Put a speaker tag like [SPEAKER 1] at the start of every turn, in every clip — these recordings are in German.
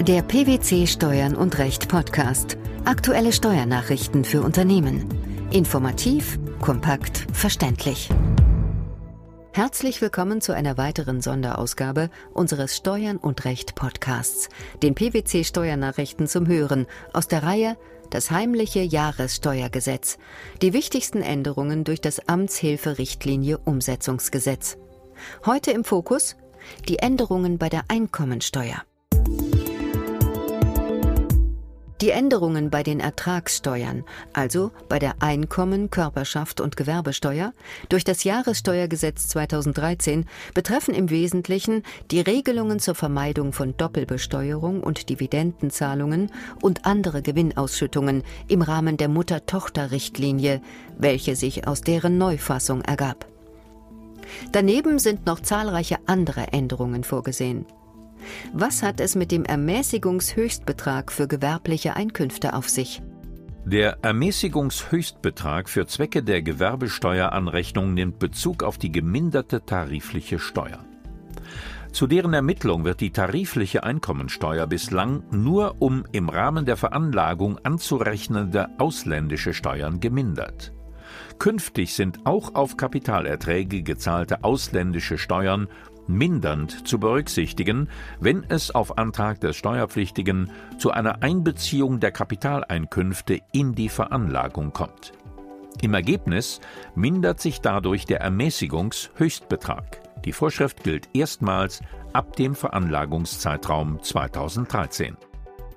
[SPEAKER 1] Der PwC Steuern und Recht Podcast. Aktuelle Steuernachrichten für Unternehmen. Informativ, kompakt, verständlich. Herzlich willkommen zu einer weiteren Sonderausgabe unseres Steuern und Recht Podcasts, den PwC Steuernachrichten zum Hören aus der Reihe Das heimliche Jahressteuergesetz, die wichtigsten Änderungen durch das Amtshilferichtlinie Umsetzungsgesetz. Heute im Fokus die Änderungen bei der Einkommensteuer. Die Änderungen bei den Ertragssteuern, also bei der Einkommen-, Körperschaft und Gewerbesteuer, durch das Jahressteuergesetz 2013 betreffen im Wesentlichen die Regelungen zur Vermeidung von Doppelbesteuerung und Dividendenzahlungen und andere Gewinnausschüttungen im Rahmen der Mutter-Tochter-Richtlinie, welche sich aus deren Neufassung ergab. Daneben sind noch zahlreiche andere Änderungen vorgesehen. Was hat es mit dem Ermäßigungshöchstbetrag für gewerbliche Einkünfte auf sich?
[SPEAKER 2] Der Ermäßigungshöchstbetrag für Zwecke der Gewerbesteueranrechnung nimmt Bezug auf die geminderte tarifliche Steuer. Zu deren Ermittlung wird die tarifliche Einkommensteuer bislang nur um im Rahmen der Veranlagung anzurechnende ausländische Steuern gemindert. Künftig sind auch auf Kapitalerträge gezahlte ausländische Steuern mindernd zu berücksichtigen, wenn es auf Antrag des Steuerpflichtigen zu einer Einbeziehung der Kapitaleinkünfte in die Veranlagung kommt. Im Ergebnis mindert sich dadurch der Ermäßigungshöchstbetrag. Die Vorschrift gilt erstmals ab dem Veranlagungszeitraum 2013.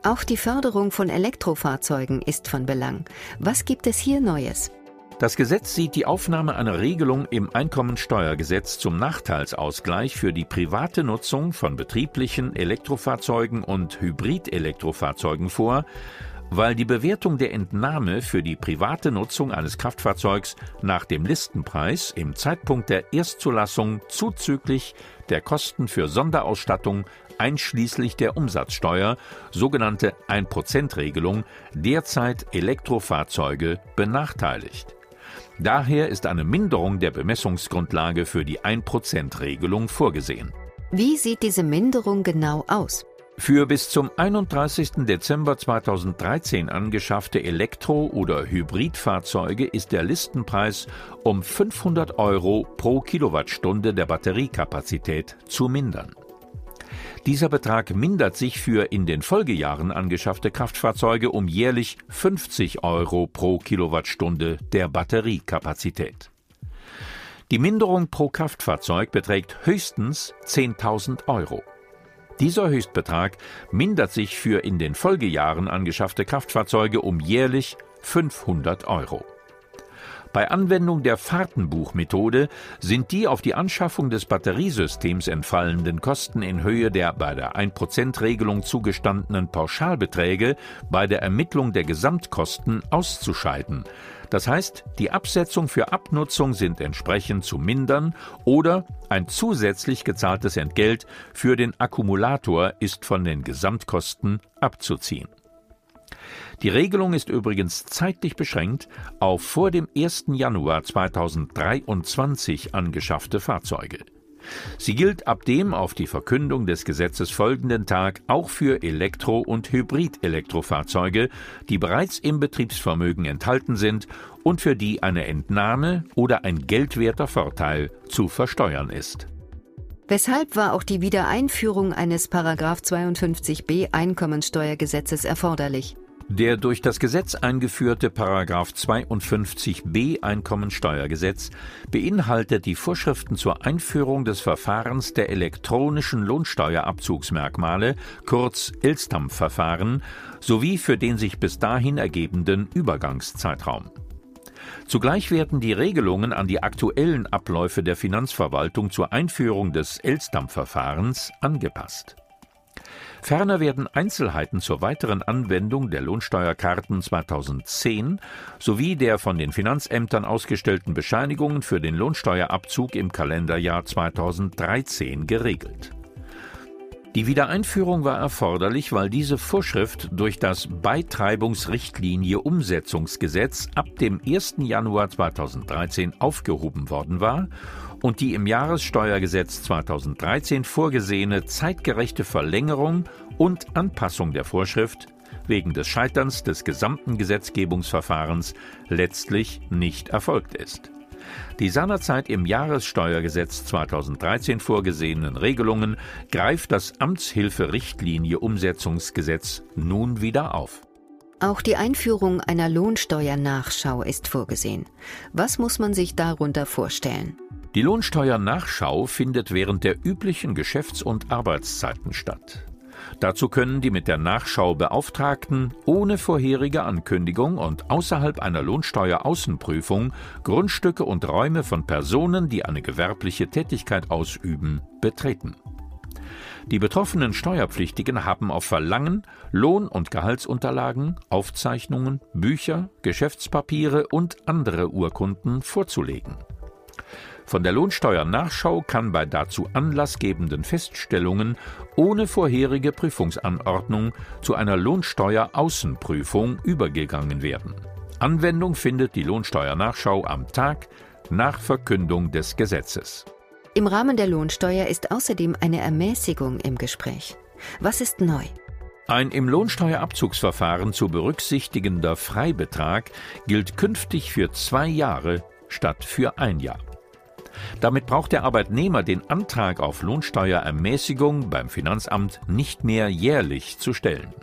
[SPEAKER 1] Auch die Förderung von Elektrofahrzeugen ist von Belang. Was gibt es hier Neues?
[SPEAKER 2] Das Gesetz sieht die Aufnahme einer Regelung im Einkommensteuergesetz zum Nachteilsausgleich für die private Nutzung von betrieblichen Elektrofahrzeugen und Hybridelektrofahrzeugen vor, weil die Bewertung der Entnahme für die private Nutzung eines Kraftfahrzeugs nach dem Listenpreis im Zeitpunkt der Erstzulassung zuzüglich der Kosten für Sonderausstattung einschließlich der Umsatzsteuer, sogenannte 1%-Regelung, derzeit Elektrofahrzeuge benachteiligt. Daher ist eine Minderung der Bemessungsgrundlage für die 1%-Regelung vorgesehen.
[SPEAKER 1] Wie sieht diese Minderung genau aus?
[SPEAKER 2] Für bis zum 31. Dezember 2013 angeschaffte Elektro- oder Hybridfahrzeuge ist der Listenpreis um 500 Euro pro Kilowattstunde der Batteriekapazität zu mindern. Dieser Betrag mindert sich für in den Folgejahren angeschaffte Kraftfahrzeuge um jährlich 50 Euro pro Kilowattstunde der Batteriekapazität. Die Minderung pro Kraftfahrzeug beträgt höchstens 10.000 Euro. Dieser Höchstbetrag mindert sich für in den Folgejahren angeschaffte Kraftfahrzeuge um jährlich 500 Euro. Bei Anwendung der Fahrtenbuchmethode sind die auf die Anschaffung des Batteriesystems entfallenden Kosten in Höhe der bei der 1%-Regelung zugestandenen Pauschalbeträge bei der Ermittlung der Gesamtkosten auszuscheiden. Das heißt, die Absetzung für Abnutzung sind entsprechend zu mindern oder ein zusätzlich gezahltes Entgelt für den Akkumulator ist von den Gesamtkosten abzuziehen. Die Regelung ist übrigens zeitlich beschränkt auf vor dem 1. Januar 2023 angeschaffte Fahrzeuge. Sie gilt ab dem auf die Verkündung des Gesetzes folgenden Tag auch für Elektro- und Hybrid-Elektrofahrzeuge, die bereits im Betriebsvermögen enthalten sind und für die eine Entnahme oder ein geldwerter Vorteil zu versteuern ist.
[SPEAKER 1] Weshalb war auch die Wiedereinführung eines 52b Einkommensteuergesetzes erforderlich?
[SPEAKER 2] Der durch das Gesetz eingeführte Paragraph 52b Einkommensteuergesetz beinhaltet die Vorschriften zur Einführung des Verfahrens der elektronischen Lohnsteuerabzugsmerkmale, kurz Elstam-Verfahren, sowie für den sich bis dahin ergebenden Übergangszeitraum. Zugleich werden die Regelungen an die aktuellen Abläufe der Finanzverwaltung zur Einführung des Elstam-Verfahrens angepasst. Ferner werden Einzelheiten zur weiteren Anwendung der Lohnsteuerkarten 2010 sowie der von den Finanzämtern ausgestellten Bescheinigungen für den Lohnsteuerabzug im Kalenderjahr 2013 geregelt Die Wiedereinführung war erforderlich, weil diese Vorschrift durch das Beitreibungsrichtlinie Umsetzungsgesetz ab dem 1. Januar 2013 aufgehoben worden war und die im Jahressteuergesetz 2013 vorgesehene zeitgerechte Verlängerung und Anpassung der Vorschrift wegen des Scheiterns des gesamten Gesetzgebungsverfahrens letztlich nicht erfolgt ist. Die seinerzeit im Jahressteuergesetz 2013 vorgesehenen Regelungen greift das Amtshilferichtlinie Umsetzungsgesetz nun wieder auf.
[SPEAKER 1] Auch die Einführung einer Lohnsteuernachschau ist vorgesehen. Was muss man sich darunter vorstellen?
[SPEAKER 2] Die Lohnsteuernachschau findet während der üblichen Geschäfts- und Arbeitszeiten statt. Dazu können die mit der Nachschau Beauftragten ohne vorherige Ankündigung und außerhalb einer Lohnsteueraußenprüfung Grundstücke und Räume von Personen, die eine gewerbliche Tätigkeit ausüben, betreten. Die betroffenen Steuerpflichtigen haben auf Verlangen Lohn- und Gehaltsunterlagen, Aufzeichnungen, Bücher, Geschäftspapiere und andere Urkunden vorzulegen. Von der Lohnsteuernachschau kann bei dazu anlassgebenden Feststellungen ohne vorherige Prüfungsanordnung zu einer Lohnsteueraußenprüfung übergegangen werden. Anwendung findet die Lohnsteuernachschau am Tag nach Verkündung des Gesetzes.
[SPEAKER 1] Im Rahmen der Lohnsteuer ist außerdem eine Ermäßigung im Gespräch. Was ist neu?
[SPEAKER 2] Ein im Lohnsteuerabzugsverfahren zu berücksichtigender Freibetrag gilt künftig für zwei Jahre statt für ein Jahr. Damit braucht der Arbeitnehmer den Antrag auf Lohnsteuerermäßigung beim Finanzamt nicht mehr jährlich zu stellen.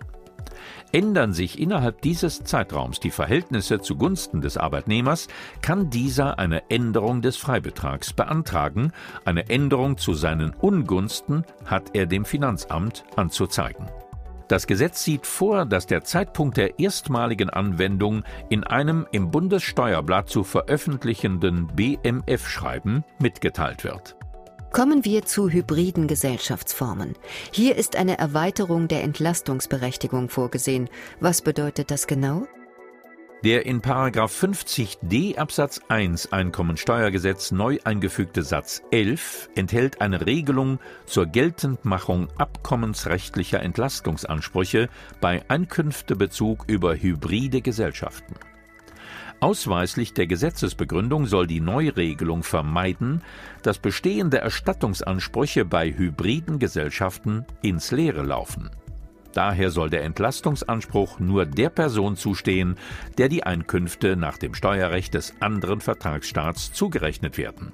[SPEAKER 2] Ändern sich innerhalb dieses Zeitraums die Verhältnisse zugunsten des Arbeitnehmers, kann dieser eine Änderung des Freibetrags beantragen. Eine Änderung zu seinen Ungunsten hat er dem Finanzamt anzuzeigen. Das Gesetz sieht vor, dass der Zeitpunkt der erstmaligen Anwendung in einem im Bundessteuerblatt zu veröffentlichenden BMF-Schreiben mitgeteilt wird.
[SPEAKER 1] Kommen wir zu hybriden Gesellschaftsformen. Hier ist eine Erweiterung der Entlastungsberechtigung vorgesehen. Was bedeutet das genau?
[SPEAKER 2] Der in 50d Absatz 1 Einkommensteuergesetz neu eingefügte Satz 11 enthält eine Regelung zur Geltendmachung abkommensrechtlicher Entlastungsansprüche bei Einkünftebezug über hybride Gesellschaften. Ausweislich der Gesetzesbegründung soll die Neuregelung vermeiden, dass bestehende Erstattungsansprüche bei hybriden Gesellschaften ins Leere laufen. Daher soll der Entlastungsanspruch nur der Person zustehen, der die Einkünfte nach dem Steuerrecht des anderen Vertragsstaats zugerechnet werden.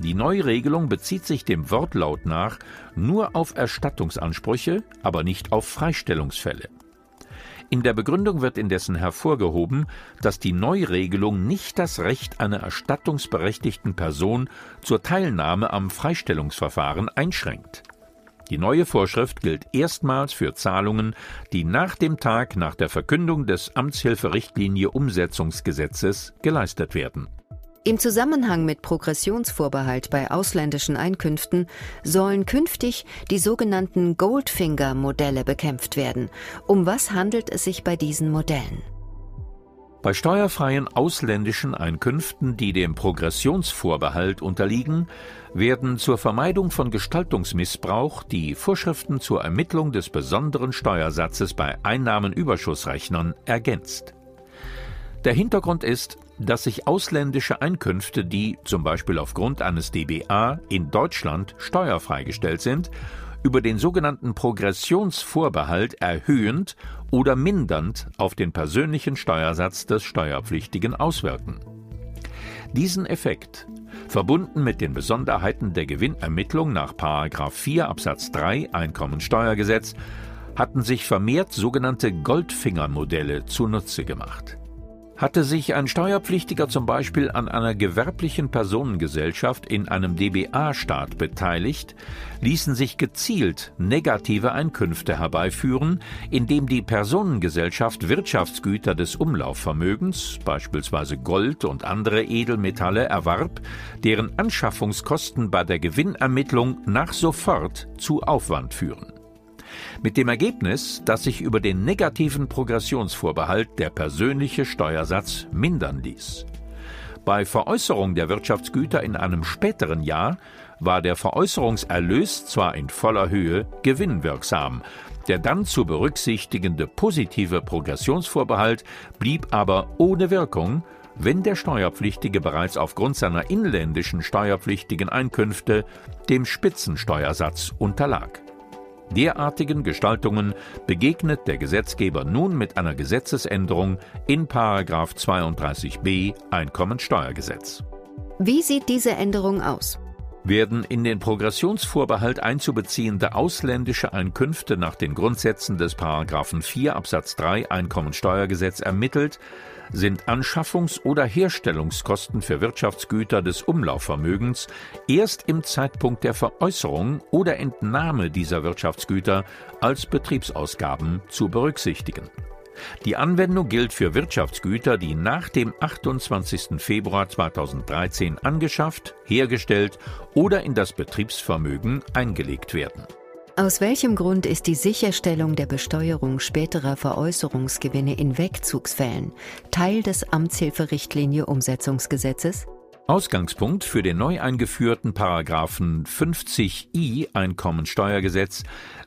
[SPEAKER 2] Die Neuregelung bezieht sich dem Wortlaut nach nur auf Erstattungsansprüche, aber nicht auf Freistellungsfälle. In der Begründung wird indessen hervorgehoben, dass die Neuregelung nicht das Recht einer erstattungsberechtigten Person zur Teilnahme am Freistellungsverfahren einschränkt. Die neue Vorschrift gilt erstmals für Zahlungen, die nach dem Tag nach der Verkündung des Amtshilferichtlinie Umsetzungsgesetzes geleistet werden.
[SPEAKER 1] Im Zusammenhang mit Progressionsvorbehalt bei ausländischen Einkünften sollen künftig die sogenannten Goldfinger-Modelle bekämpft werden. Um was handelt es sich bei diesen Modellen?
[SPEAKER 2] Bei steuerfreien ausländischen Einkünften, die dem Progressionsvorbehalt unterliegen, werden zur Vermeidung von Gestaltungsmissbrauch die Vorschriften zur Ermittlung des besonderen Steuersatzes bei Einnahmenüberschussrechnern ergänzt. Der Hintergrund ist, dass sich ausländische Einkünfte, die zum Beispiel aufgrund eines DBA in Deutschland steuerfrei gestellt sind, über den sogenannten Progressionsvorbehalt erhöhend oder mindernd auf den persönlichen Steuersatz des Steuerpflichtigen auswirken. Diesen Effekt, verbunden mit den Besonderheiten der Gewinnermittlung nach 4 Absatz 3 Einkommensteuergesetz, hatten sich vermehrt sogenannte Goldfingermodelle zunutze gemacht. Hatte sich ein Steuerpflichtiger zum Beispiel an einer gewerblichen Personengesellschaft in einem DBA-Staat beteiligt, ließen sich gezielt negative Einkünfte herbeiführen, indem die Personengesellschaft Wirtschaftsgüter des Umlaufvermögens, beispielsweise Gold und andere Edelmetalle, erwarb, deren Anschaffungskosten bei der Gewinnermittlung nach sofort zu Aufwand führen mit dem Ergebnis, dass sich über den negativen Progressionsvorbehalt der persönliche Steuersatz mindern ließ. Bei Veräußerung der Wirtschaftsgüter in einem späteren Jahr war der Veräußerungserlös zwar in voller Höhe gewinnwirksam, der dann zu berücksichtigende positive Progressionsvorbehalt blieb aber ohne Wirkung, wenn der Steuerpflichtige bereits aufgrund seiner inländischen steuerpflichtigen Einkünfte dem Spitzensteuersatz unterlag. Derartigen Gestaltungen begegnet der Gesetzgeber nun mit einer Gesetzesänderung in 32b Einkommensteuergesetz.
[SPEAKER 1] Wie sieht diese Änderung aus?
[SPEAKER 2] Werden in den Progressionsvorbehalt einzubeziehende ausländische Einkünfte nach den Grundsätzen des Paragraphen 4 Absatz 3 Einkommensteuergesetz ermittelt, sind Anschaffungs- oder Herstellungskosten für Wirtschaftsgüter des Umlaufvermögens erst im Zeitpunkt der Veräußerung oder Entnahme dieser Wirtschaftsgüter als Betriebsausgaben zu berücksichtigen die Anwendung gilt für Wirtschaftsgüter, die nach dem 28. Februar 2013 angeschafft, hergestellt oder in das Betriebsvermögen eingelegt werden.
[SPEAKER 1] Aus welchem Grund ist die Sicherstellung der Besteuerung späterer Veräußerungsgewinne in Wegzugsfällen Teil des Amtshilferichtlinie Umsetzungsgesetzes?
[SPEAKER 2] Ausgangspunkt für den neu eingeführten Paragraphen 50i Einkommensteuergesetz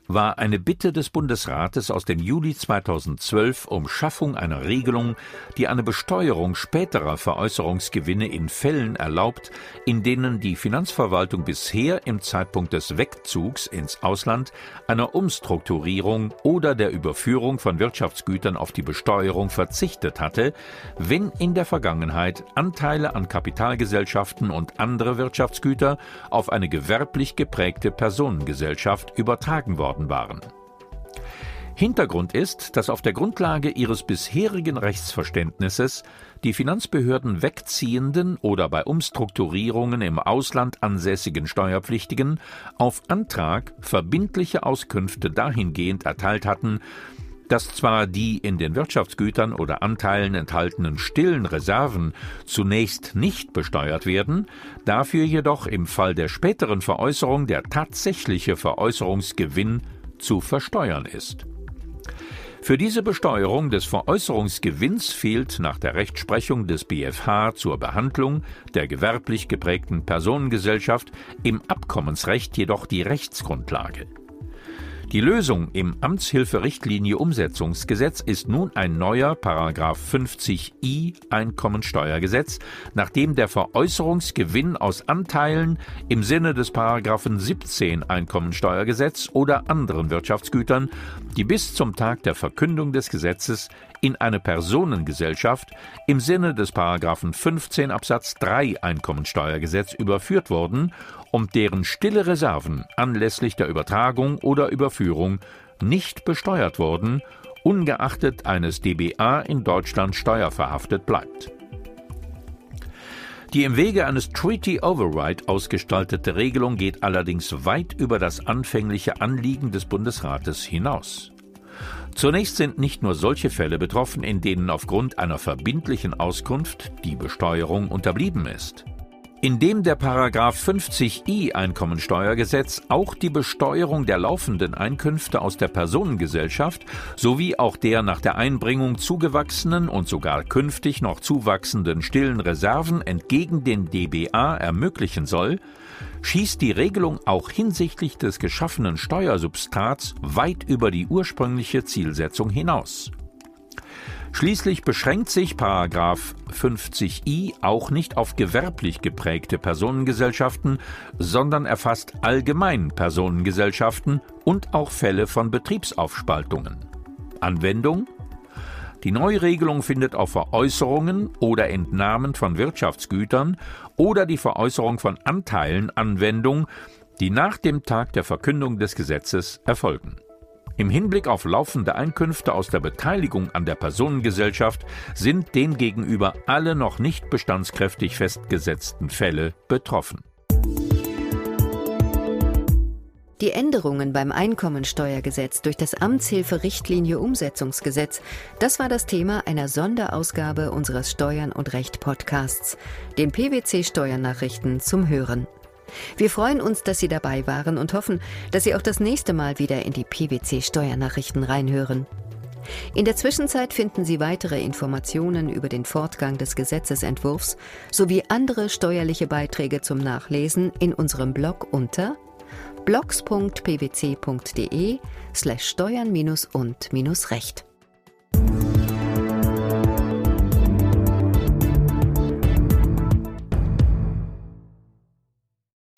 [SPEAKER 2] war eine Bitte des Bundesrates aus dem Juli 2012 um Schaffung einer Regelung, die eine Besteuerung späterer Veräußerungsgewinne in Fällen erlaubt, in denen die Finanzverwaltung bisher im Zeitpunkt des Wegzugs ins Ausland einer Umstrukturierung oder der Überführung von Wirtschaftsgütern auf die Besteuerung verzichtet hatte, wenn in der Vergangenheit Anteile an Kapitalgesellschaften und andere Wirtschaftsgüter auf eine gewerblich geprägte Personengesellschaft übertragen worden worden waren. Hintergrund ist, dass auf der Grundlage ihres bisherigen Rechtsverständnisses die Finanzbehörden wegziehenden oder bei Umstrukturierungen im Ausland ansässigen Steuerpflichtigen auf Antrag verbindliche Auskünfte dahingehend erteilt hatten, dass zwar die in den Wirtschaftsgütern oder Anteilen enthaltenen stillen Reserven zunächst nicht besteuert werden, dafür jedoch im Fall der späteren Veräußerung der tatsächliche Veräußerungsgewinn zu versteuern ist. Für diese Besteuerung des Veräußerungsgewinns fehlt nach der Rechtsprechung des BfH zur Behandlung der gewerblich geprägten Personengesellschaft im Abkommensrecht jedoch die Rechtsgrundlage. Die Lösung im Amtshilferichtlinie Umsetzungsgesetz ist nun ein neuer Paragraph 50i Einkommensteuergesetz, nachdem der Veräußerungsgewinn aus Anteilen im Sinne des Paragraphen 17 Einkommensteuergesetz oder anderen Wirtschaftsgütern, die bis zum Tag der Verkündung des Gesetzes in eine Personengesellschaft im Sinne des Paragraphen 15 Absatz 3 Einkommensteuergesetz überführt wurden und deren stille Reserven anlässlich der Übertragung oder Überführung nicht besteuert wurden, ungeachtet eines DBA in Deutschland steuerverhaftet bleibt. Die im Wege eines Treaty Override ausgestaltete Regelung geht allerdings weit über das anfängliche Anliegen des Bundesrates hinaus. Zunächst sind nicht nur solche Fälle betroffen, in denen aufgrund einer verbindlichen Auskunft die Besteuerung unterblieben ist. Indem der Paragraph 50i Einkommensteuergesetz auch die Besteuerung der laufenden Einkünfte aus der Personengesellschaft sowie auch der nach der Einbringung zugewachsenen und sogar künftig noch zuwachsenden stillen Reserven entgegen den DBA ermöglichen soll, schießt die Regelung auch hinsichtlich des geschaffenen Steuersubstrats weit über die ursprüngliche Zielsetzung hinaus. Schließlich beschränkt sich Paragraph 50i auch nicht auf gewerblich geprägte Personengesellschaften, sondern erfasst allgemein Personengesellschaften und auch Fälle von Betriebsaufspaltungen. Anwendung die Neuregelung findet auf Veräußerungen oder Entnahmen von Wirtschaftsgütern oder die Veräußerung von Anteilen Anwendung, die nach dem Tag der Verkündung des Gesetzes erfolgen. Im Hinblick auf laufende Einkünfte aus der Beteiligung an der Personengesellschaft sind demgegenüber alle noch nicht bestandskräftig festgesetzten Fälle betroffen.
[SPEAKER 1] Die Änderungen beim Einkommensteuergesetz durch das Amtshilferichtlinie Umsetzungsgesetz, das war das Thema einer Sonderausgabe unseres Steuern und Recht Podcasts, den PwC Steuernachrichten zum Hören. Wir freuen uns, dass Sie dabei waren und hoffen, dass Sie auch das nächste Mal wieder in die PwC Steuernachrichten reinhören. In der Zwischenzeit finden Sie weitere Informationen über den Fortgang des Gesetzesentwurfs sowie andere steuerliche Beiträge zum Nachlesen in unserem Blog unter blogs.pwc.de slash steuern und recht.